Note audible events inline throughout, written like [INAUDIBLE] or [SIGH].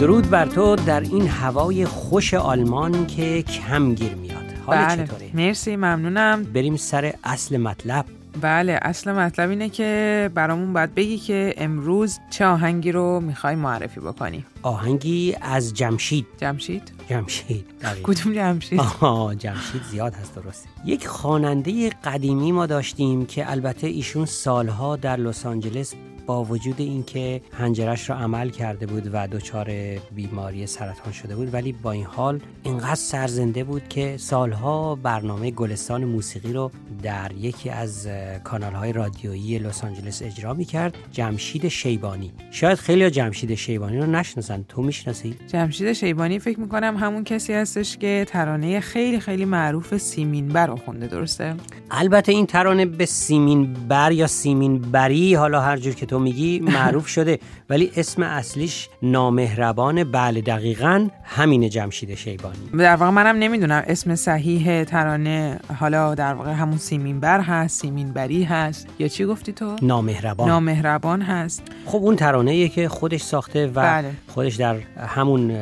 درود بر تو در این هوای خوش آلمان که کم گیر میاد حال بله چطوره؟ مرسی ممنونم بریم سر اصل مطلب بله اصل مطلب اینه که برامون باید بگی که امروز چه آهنگی رو می‌خوای معرفی بکنی آهنگی از جمشید جمشید؟ جمشید. کدوم جمشید؟ آها جمشید زیاد هست درسته یک خواننده قدیمی ما داشتیم که البته ایشون سالها در لس آنجلس با وجود اینکه هنجرش را عمل کرده بود و دچار بیماری سرطان شده بود ولی با این حال اینقدر سرزنده بود که سالها برنامه گلستان موسیقی رو در یکی از کانال های رادیویی لس آنجلس اجرا می کرد جمشید شیبانی. شاید خیلی جمشید شیبانی رو نشناسن. تو می‌شناسی؟ جمشید شیبانی فکر می‌کنم همون کسی هستش که ترانه خیلی خیلی معروف سیمین بر رو خونده درسته؟ البته این ترانه به سیمین بر یا سیمین بری حالا هر جور که تو میگی معروف شده ولی اسم اصلیش نامهربان بله دقیقا همین جمشید شیبانی در واقع منم نمی‌دونم اسم صحیح ترانه حالا در واقع همون سیمین بر هست سیمین بری هست یا چی گفتی تو؟ نامهربان نامهربان هست خب اون ترانه که خودش ساخته و بله. خودش در همون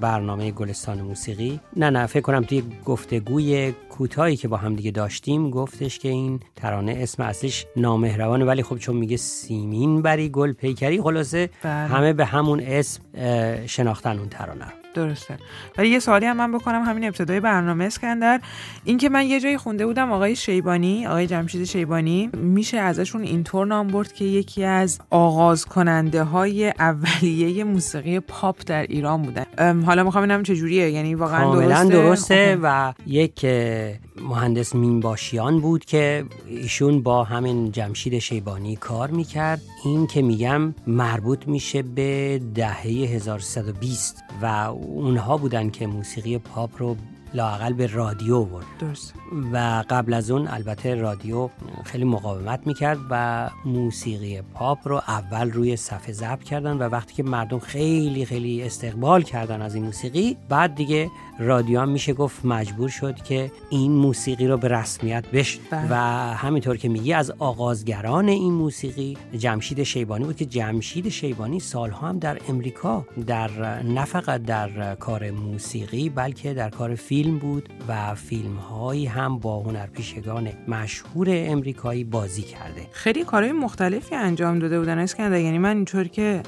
برنامه گلستان موسیقی نه نه فکر کنم توی گفتگوی کوتاهی که با هم دیگه داشتیم گفتش که این ترانه اسم اصلیش نامهربانه ولی خب چون میگه سیمین بری گل پیکری خلاصه بله. همه به همون اسم شناختن اون ترانه. درسته. ولی یه سوالی هم من بکنم همین ابتدای برنامه اسکندر. اینکه من یه جایی خونده بودم آقای شیبانی آقای جمشید شیبانی. میشه ازشون اینطور نام برد که یکی از آغاز کننده های اولیه موسیقی پاپ در ایران بودن ام، حالا می‌خوام ببینم چجوریه یعنی واقعا کاملا درسته, درسته. و یک مهندس مینباشیان بود که ایشون با همین جمشید شیبانی کار می‌کرد. این که میگم مربوط میشه به دهه 1320 و اونها بودن که موسیقی پاپ رو لاقل به رادیو برد درسته و قبل از اون البته رادیو خیلی مقاومت می‌کرد و موسیقی پاپ رو اول روی صفحه ضبط کردن و وقتی که مردم خیلی خیلی استقبال کردن از این موسیقی بعد دیگه رادیو هم میشه گفت مجبور شد که این موسیقی رو به رسمیت بش بله. و همینطور که میگی از آغازگران این موسیقی جمشید شیبانی بود که جمشید شیبانی سالها هم در امریکا در نه فقط در کار موسیقی بلکه در کار فیلم بود و فیلم هایی هم با هنرپیشگان مشهور امریکایی بازی کرده. خیلی کارهای مختلفی انجام داده بودن اسکندر یعنی من اینطور که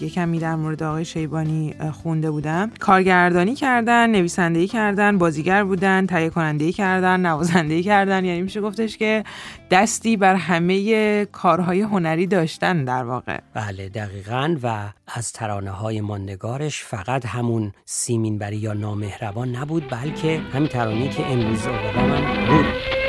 یکمی در مورد آقای شیبانی خونده بودم. کارگردانی کردن نویسندگی کردن بازیگر بودن تهیه کنندگی کردن نوازندگی کردن. یعنی میشه گفتش که دستی بر همه کارهای هنری داشتن در واقع. بله دقیقا. و از ترانه های ماندگارش فقط همون سیمین بری یا نامهربان نبود بلکه همین ترانه‌ای که امروز آوردم بود.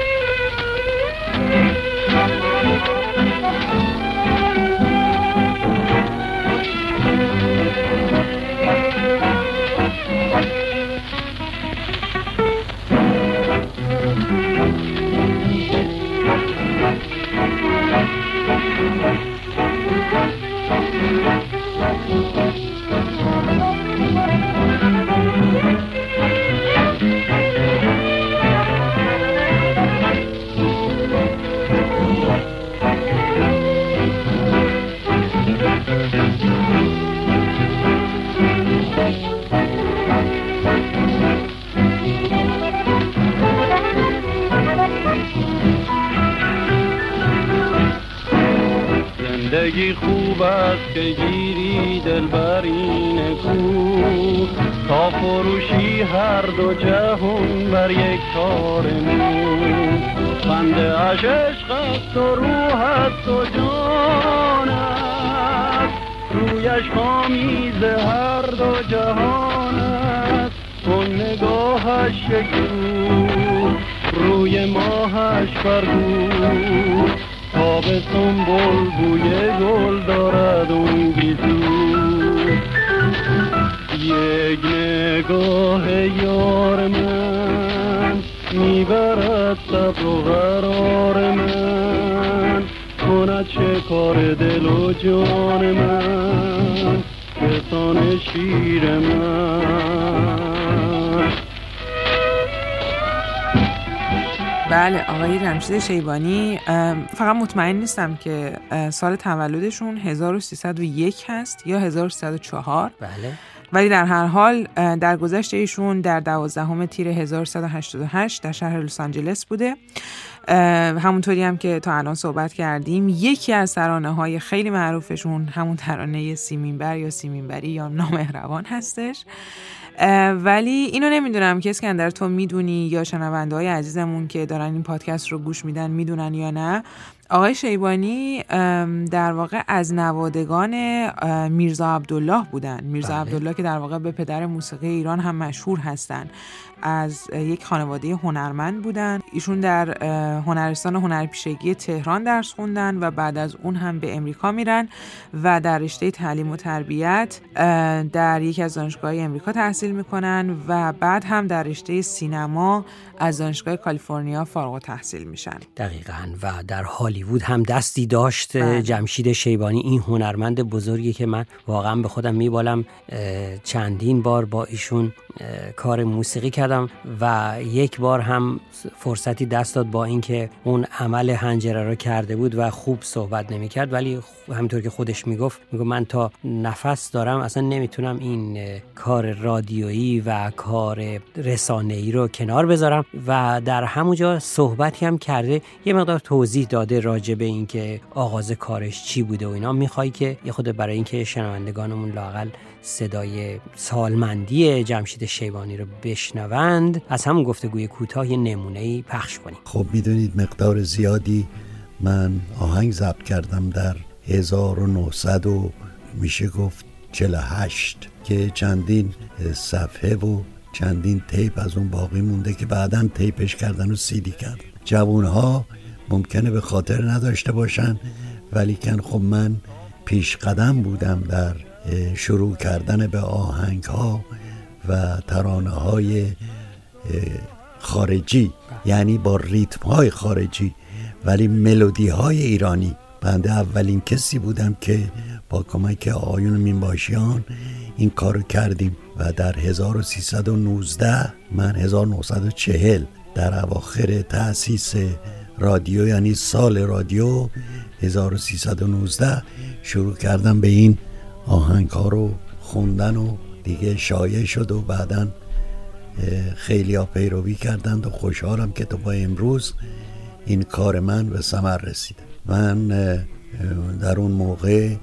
که گیری دل بر این کو. تا فروشی هر دو جهان بر یک تار مو. خنده اش عشق است و روح است و جان است رویش خامیز هر دو جهان است کن نگاهش یک رو. روی ماهش برگو تاب سنبول بوی گل دارد اون گیزو یک نگاه یار من می‌برد صبر و قرار من کند چه کار دل و جان من کسان شیر من بله آقای جمشید شیبانی فقط مطمئن نیستم که سال تولدشون 1301 هست یا 1304 بله. ولی در هر حال در گذشته ایشون در دوازدهم تیر 1188 در شهر لس آنجلس بوده. همونطوری هم که تا الان صحبت کردیم یکی از ترانه های خیلی معروفشون همون ترانه سیمینبر یا سیمینبری یا نامهربان هستش. ولی اینو نمی‌دونم. که اسکندر تو می‌دونی یا شنونده های عزیزمون که دارن این پادکست رو گوش میدن می‌دونن یا نه. آقای شیبانی در واقع از نوادگان میرزا عبدالله بودن. میرزا بله. عبدالله که در واقع به پدر موسیقی ایران هم مشهور هستن. از یک خانواده هنرمند بودن. ایشون در هنرستان هنرپیشگی تهران درس خوندن و بعد از اون هم به امریکا میرن و در رشته تعلیم و تربیت در یکی از دانشگاه امریکا تحصیل می‌کنن و بعد هم در رشته سینما از دانشگاه کالیفرنیا فارغ تحصیل میشن. دقیقا. و در هالیوود هم دستی داشت بله. جمشید شیبانی این هنرمند بزرگی که من واقعا به خودم میبالم چندین بار با ایشون کار موسیقی کردم و یک بار هم فرصتی دست داد با اینکه اون عمل هنجره رو کرده بود و خوب صحبت نمی‌کرد ولی همینطور که خودش می‌گفت می‌گفت من تا نفس دارم اصلا نمی‌تونم این کار رادیویی و کار رسانه‌ای رو کنار بذارم و در همونجا صحبتی هم کرده یه مقدار توضیح داده راجع به اینکه آغاز کارش چی بوده و اینا می‌خوای که یه خود برای اینکه شنوندگانمون لاقل صدای سالمندی جمشید شیبانی رو بشنوند از همون گفتگوی کوتاه یه نمونه پخش کنیم. خب می‌دونید مقدار زیادی من آهنگ ضبط کردم در 1900 و میشه گفت 48 که چندین صفحه و چندین تیپ از اون باقی مونده که بعدا تیپش کردن و سیدی کرد جوون ها ممکنه به خاطر نداشته باشن. ولی کن خب من پیش قدم بودم در شروع کردن به آهنگ ها و ترانه های خارجی. یعنی با ریتم های خارجی. ولی ملودی های ایرانی. بنده اولین کسی بودم که با کمک آیون مینباشیان این کارو کردیم. و در 1319 من 1940 در اواخر تأسیس رادیو یعنی سال رادیو 1319 شروع کردم به این آهنگ ها رو خوندن و دیگه شایع شد و بعدا خیلی ها پیروی کردند و خوشحالم که تو با امروز این کار من به ثمر رسید من در اون موقع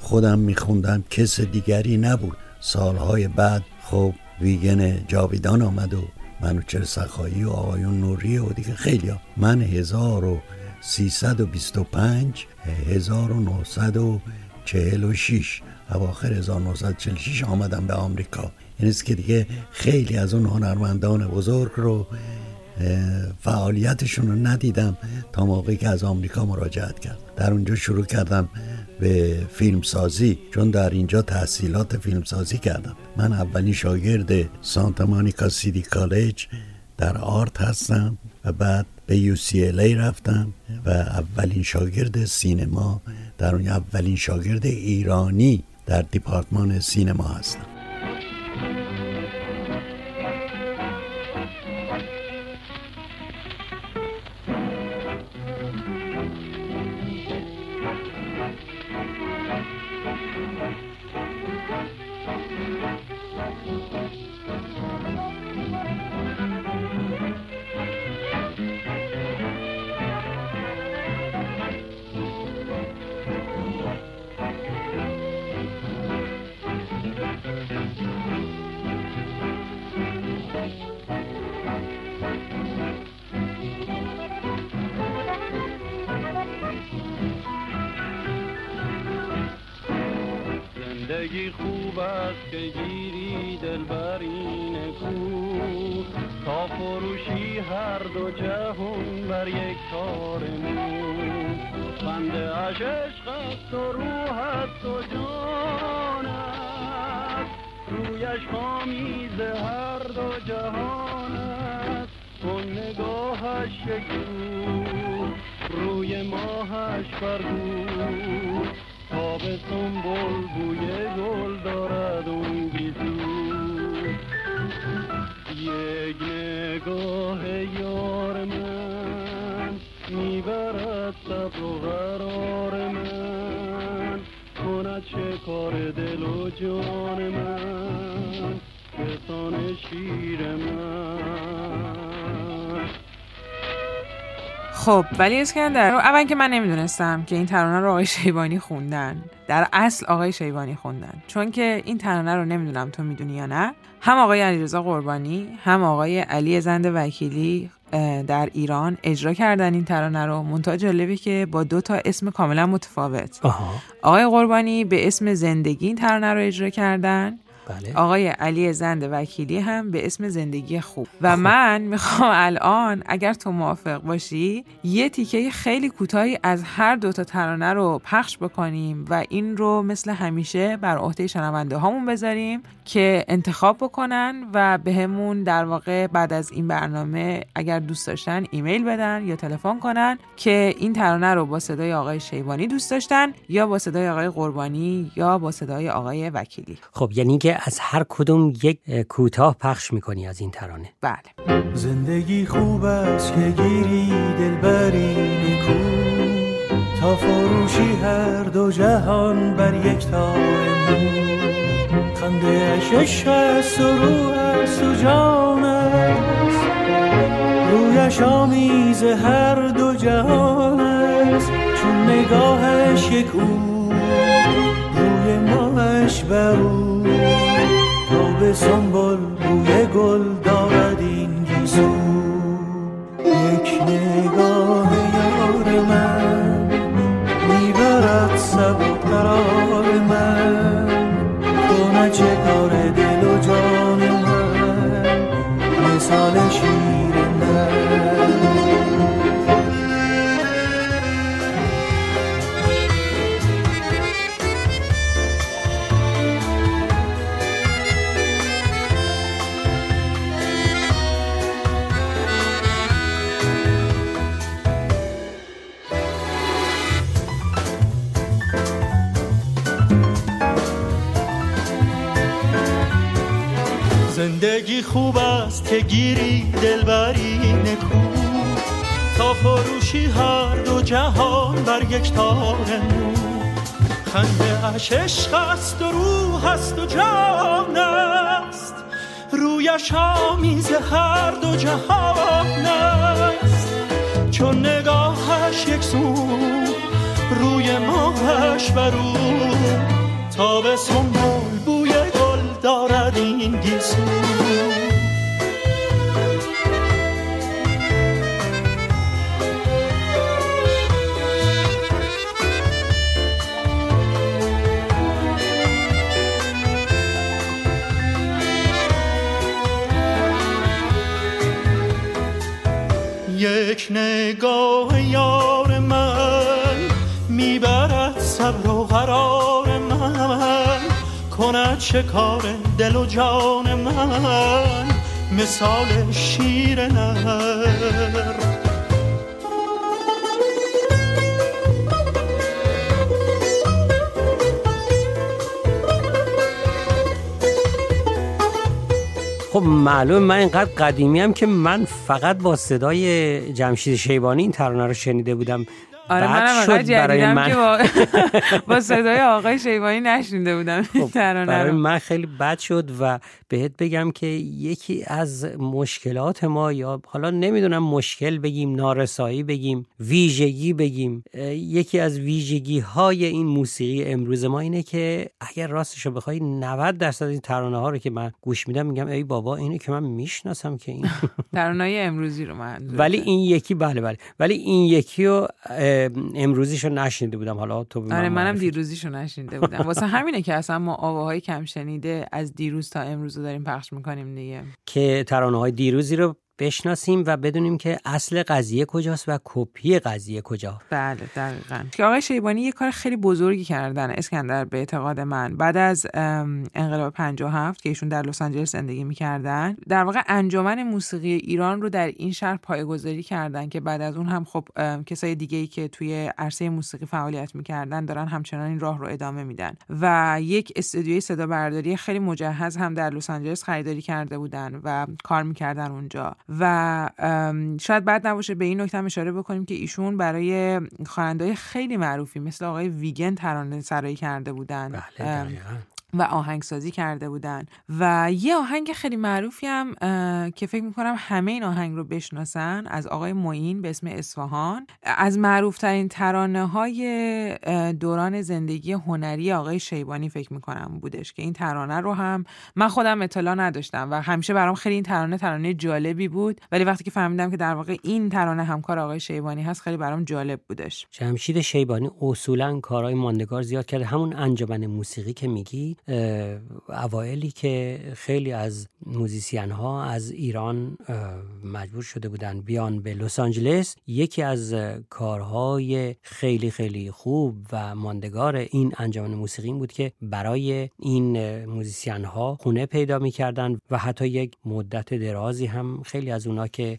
خودم میخوندم کس دیگری نبود. سالهای بعد خب ویگن جاویدان آمد و منوچر سخایی و آقایون نوری و دیگه خیلی ها. من 1325 1946 اواخر 1946 آمدم به آمریکا است که دیگه خیلی از اون هنرمندان بزرگ رو فعالیتشون رو ندیدم تا موقعی که از آمریکا مراجعت کرد در اونجا شروع کردم به فیلم سازی چون در اینجا تحصیلات فیلم سازی کردم. من اولین شاگرد سانتا مانیکا سیدی کالج در آرت هستم و بعد به یو سی رفتم و اولین شاگرد سینما در اون اولین شاگرد ایرانی در دیپارتمان سینما هستم. زندگی خوب است که گیری دلبری نکو تا فروشی هر دو جهون بر یک تار نو بند عشق است و روح است و جان است. رویش خامیز هر دو جهان است. کن نگاهش یک روی ماهش برگو تا به سنبول بوی گل دارد اون گیزو یک نگاه یار من می‌برد صبر و قرار من. کند چه کار دل و جان من. بسان شیر من. خب ولی اسکندر اول که من نمی‌دونستم که این ترانه رو آقای شیبانی خوندن. در اصل آقای شیبانی خوندن. چون که این ترانه رو نمی‌دونم تو می‌دونی یا نه. هم آقای علیرضا قربانی هم آقای علی زند وکیلی در ایران اجرا کردن این ترانه رو. منتها جالبه که با دو تا اسم کاملا متفاوت. آقای قربانی به اسم زندگی این ترانه رو اجرا کردن. بله. آقای علی زند وکیلی هم به اسم زندگی خوب و خب. من می‌خوام الان اگر تو موافق باشی یه تیکه خیلی کوتاهی از هر دوتا ترانه رو پخش بکنیم و این رو مثل همیشه بر عهده شنونده هامون بذاریم که انتخاب بکنن و بهمون به در واقع بعد از این برنامه اگر دوست داشتن ایمیل بدن یا تلفن کنن که این ترانه رو با صدای آقای شیبانی دوست داشتن یا با صدای آقای قربانی یا با صدای آقای وکیلی خب یعنی که از هر کدوم یک کوتاه پخش می‌کنی از این ترانه. بله. زندگی خوب است که گیری دلبری نکو تا فروشی هر دو جهان بر یک تار خنده عشق است و روح است و جان است. رویش آمیز هر دو جهان است. چون نگاهش یک او روی ماهش بر او سنبل بوی گل دارد زندگی خوب است که گیری دلبری نکو تا فروشی هر دو جهان بر یک تار نو خنده اش عشق است و روح است و جان است. رویش آمیز هر دو جهان است. چون نگاهش یک سو روی ماهش برو تا به سنبول دارد این گیسو. یک نگاه یار من می‌برد صبر کند شکار دل و جان من. مثال شیر نر. خب معلوم من اینقدر قدیمی هم که من فقط با صدای جمشید شیبانی این ترانه رو شنیده بودم. آره منم شد برای من. که با, [LAUGHS] [LAUGHS] با صدای آقای شیبانی نشنیده بودم. خب [LAUGHS] برای من خیلی بد شد و بهت بگم که یکی از مشکلات ما یا حالا نمی‌دونم مشکل بگیم نارسایی بگیم ویژگی بگیم. یکی از ویژگی های این موسیقی امروز ما اینه که اگر راستشو بخوای 90 درصد این ترانه ها رو که من گوش میدم میگم ای بابا اینه که من می‌شناسم که این ترانه امروزی رو من ولی این یکی بله بله. ولی این یکی رو امروزیشو نشنیده بودم. حالا تو آره منم دیروزیشو نشنیده بودم. واسه همینه که اصلا ما آواهای کم شنیده از دیروز تا امروز داریم پخش می‌کنیم دیگه. که ترانه های دیروزی رو بشناسیم و بدونیم که اصل قضیه کجاست و کپی قضیه کجا بله دقیقا. که آقای شیبانی یه کار خیلی بزرگی کردن اسکندر به اعتقاد من. بعد از انقلاب 57 که ایشون در لس آنجلس زندگی می‌کردن در واقع انجمن موسیقی ایران رو در این شهر پایگذاری کردن که بعد از اون هم خب کسای دیگه ای که توی عرصه موسیقی فعالیت می‌کردن دارن همچنان این راه رو ادامه میدن. و یک استودیوی صدا برداری خیلی مجهز هم در لس آنجلس خریداری کرده بودن و کار می‌کردن اونجا. و شاید بعد نباشه به این نکته اشاره بکنیم که ایشون برای خواننده‌های خیلی معروفی مثل آقای ویگن ترانه سرایی کرده بودن. بله و آهنگسازی کرده بودن. و یه آهنگ خیلی معروفی هم که فکر می‌کنم همه این آهنگ رو بشناسن از آقای معین به اسم اصفهان. از معروفترین ترانه های دوران زندگی هنری آقای شیبانی فکر می‌کنم بودش که این ترانه رو هم من خودم اطلاع نداشتم و همیشه برام خیلی این ترانه ترانه جالبی بود. ولی وقتی که فهمیدم که در واقع این ترانه همکار آقای شیبانی هست خیلی برام جالب بودش. جمشید شیبانی اصولا کارهای ماندگار زیاد کرده. همون انجمن موسیقی که میگی اوایلی که خیلی از musician ها از ایران مجبور شده بودن بیان به لس آنجلس. یکی از کارهای خیلی خیلی خوب و ماندگار این انجمن موسیقی بود که برای این musician ها خونه پیدا می‌کردن و حتی یک مدت درازی هم خیلی از اونا که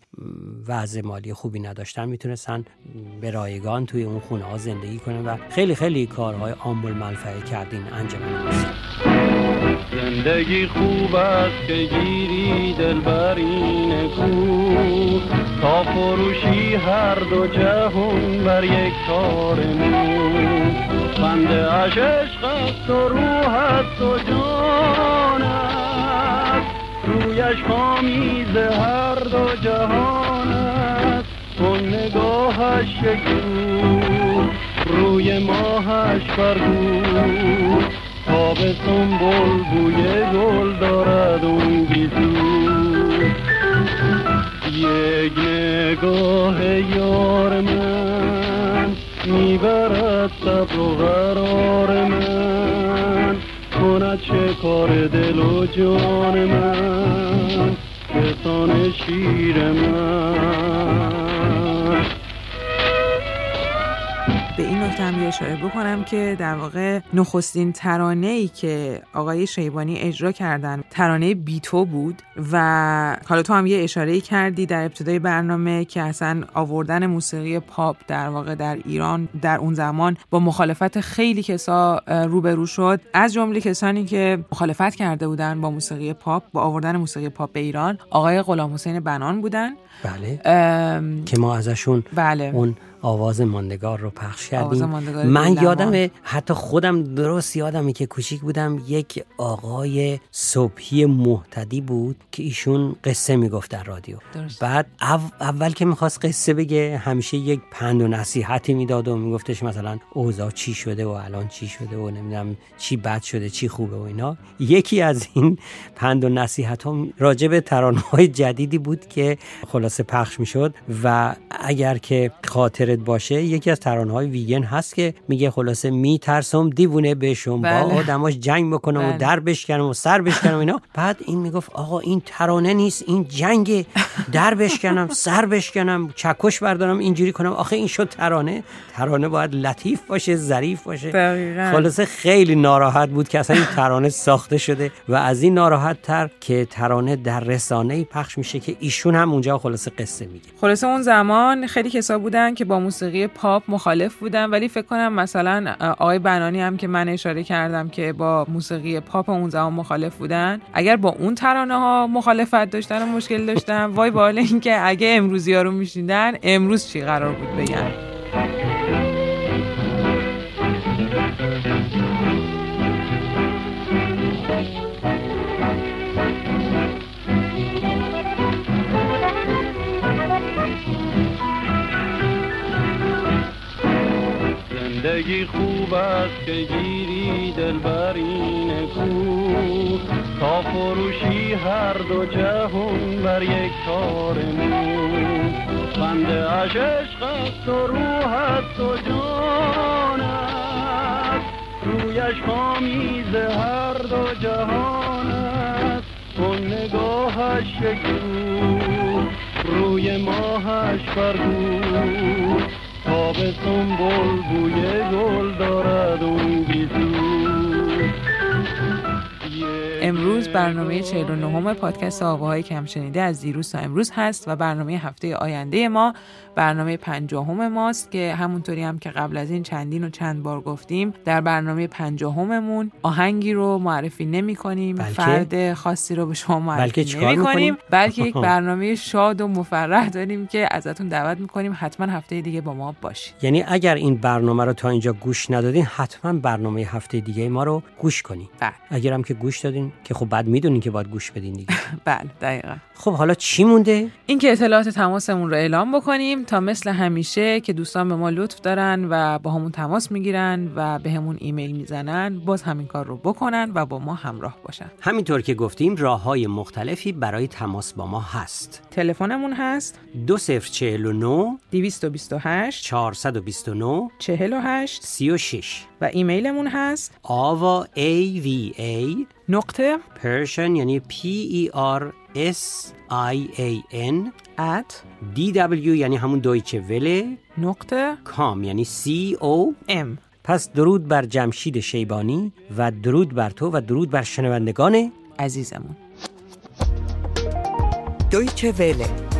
وضع مالی خوبی نداشتن می‌تونستن به رایگان توی اون خونه ها زندگی کنن و خیلی خیلی کارهای عام‌المنفعه کرد این انجمن موسیقی. زندگی خوب است که گیری دل این کو تا فروشی هر دو جهون بر یک کار نو. بنده اش عشق است و روح است و جان است. رویش خامیز هر دو جهان است. کن نگاهش شکو روی ماهش برگو تاب سنبول بوی گل دارد اون گیزو یک نگاه یار من می‌برد صبر و قرار من. کند چه کار دل و جان من. کسان شیر من. این نکته هم اشاره بکنم که در واقع نخستین ترانه ای که آقای شیبانی اجرا کردن ترانه بیتو بود و حالا تو هم یه اشاره کردی در ابتدای برنامه که اصلا آوردن موسیقی پاپ در واقع در ایران در اون زمان با مخالفت خیلی کسا روبرو شد. از جمله کسانی که مخالفت کرده بودن با موسیقی پاپ با آوردن موسیقی پاپ به ایران آقای غلام حسین بنان بودن. بله. که ما ازشون بله. اون آواز ماندگار رو پخش کردیم. من یادم حتی خودم درست یادمه که کوچیک بودم یک آقای صبحی محتدی بود که ایشون قصه می‌گفت در رادیو. بعد اول که می‌خواست قصه بگه همیشه یک پند و نصیحتی می‌داد و میگفتش مثلا اوضاع چی شده و الان چی شده و نمی‌دونم چی بد شده چی خوبه و اینا. یکی از این پند و نصیحت ها راجع به های جدیدی بود که خلاصه پخش می‌شد و اگر که خاطر باشه یکی از ترانه های ویگن هست که میگه خلاصه میترسم دیوونه بشم بله. با آدماش جنگ بکنم بله. و در بشکنم و سر بشکنم اینا. بعد این می‌گفت آقا این ترانه نیست این جنگ در بشکنم سر بشکنم چکش بردارم اینجوری کنم. آخه این شد ترانه. ترانه باید لطیف باشه ظریف باشه. خلاصه خیلی ناراحت بود که اصلا این ترانه ساخته شده. و از این ناراحت تر که ترانه در رسانه پخش میشه که ایشون هم اونجا خلاصه قصه میگه. خلاصه اون زمان خیلی کسا بودن که با موسیقی پاپ مخالف بودن ولی فکر کنم مثلا آقای بنانی هم که من اشاره کردم که با موسیقی پاپ اون زمان مخالف بودن اگر با اون ترانه ها مخالفت داشتن و مشکل داشتن وای بالا اینکه اگه امروزی ها رو میشیدن امروز چی قرار بود بگن؟ زندگی خوب است که گیری دل این کو. تا فروشی هر دو جهون بر یک کار نو بنده روحش عشق است و روح است و جان است. رویش آمیز هر دو جهان است. اون نگاهش شکو روی ماهش فرگو تاب سنبول بوی گل دارد اون بیزو. امروز برنامه 49 پادکست آواهای کم شنیده از دیروز تا امروز هست و برنامه هفته آینده ما برنامه پنجاهم ماست که همونطوری هم که قبل از این چندین و چند بار گفتیم در برنامه پنجاهممون آهنگی رو معرفی نمی کنیم بلکه؟ فرد خاصی رو به شما بلکه معرفی چیکار نمی کنیم می‌کنیم؟ بلکه یک [LAUGHS] برنامه شاد و مفرح داریم که ازتون دعوت می‌کنیم حتما هفته دیگه با ما باشید یعنی اگر این برنامه رو تا اینجا گوش ندادین حتما برنامه هفته دیگه ما رو گوش کنین بله اگر هم که گوش دادین که خب بعد می‌دونین که باید گوش بدین دیگه. [LAUGHS] بله دقیقا. خب حالا چی مونده؟ اینکه اطلاعات تماسمون رو اعلام بکنیم تا مثل همیشه که دوستان به ما لطف دارن و با همون تماس می‌گیرن و به همون ایمیل می‌زنن باز همین کار رو بکنن و با ما همراه باشن. همینطور که گفتیم راه های مختلفی برای تماس با ما هست. تلفنمون هست؟ 2049 228 429 48 36 و ایمیلمون هست؟ آوا A V A نقطه Persian یعنی P E R S I A N. at D W یعنی همون دویچه وله. نقطه کام یعنی C O. M. پس درود بر جمشید شیبانی و درود بر تو و درود بر شنوندگان عزیزمون. Deutsche Welle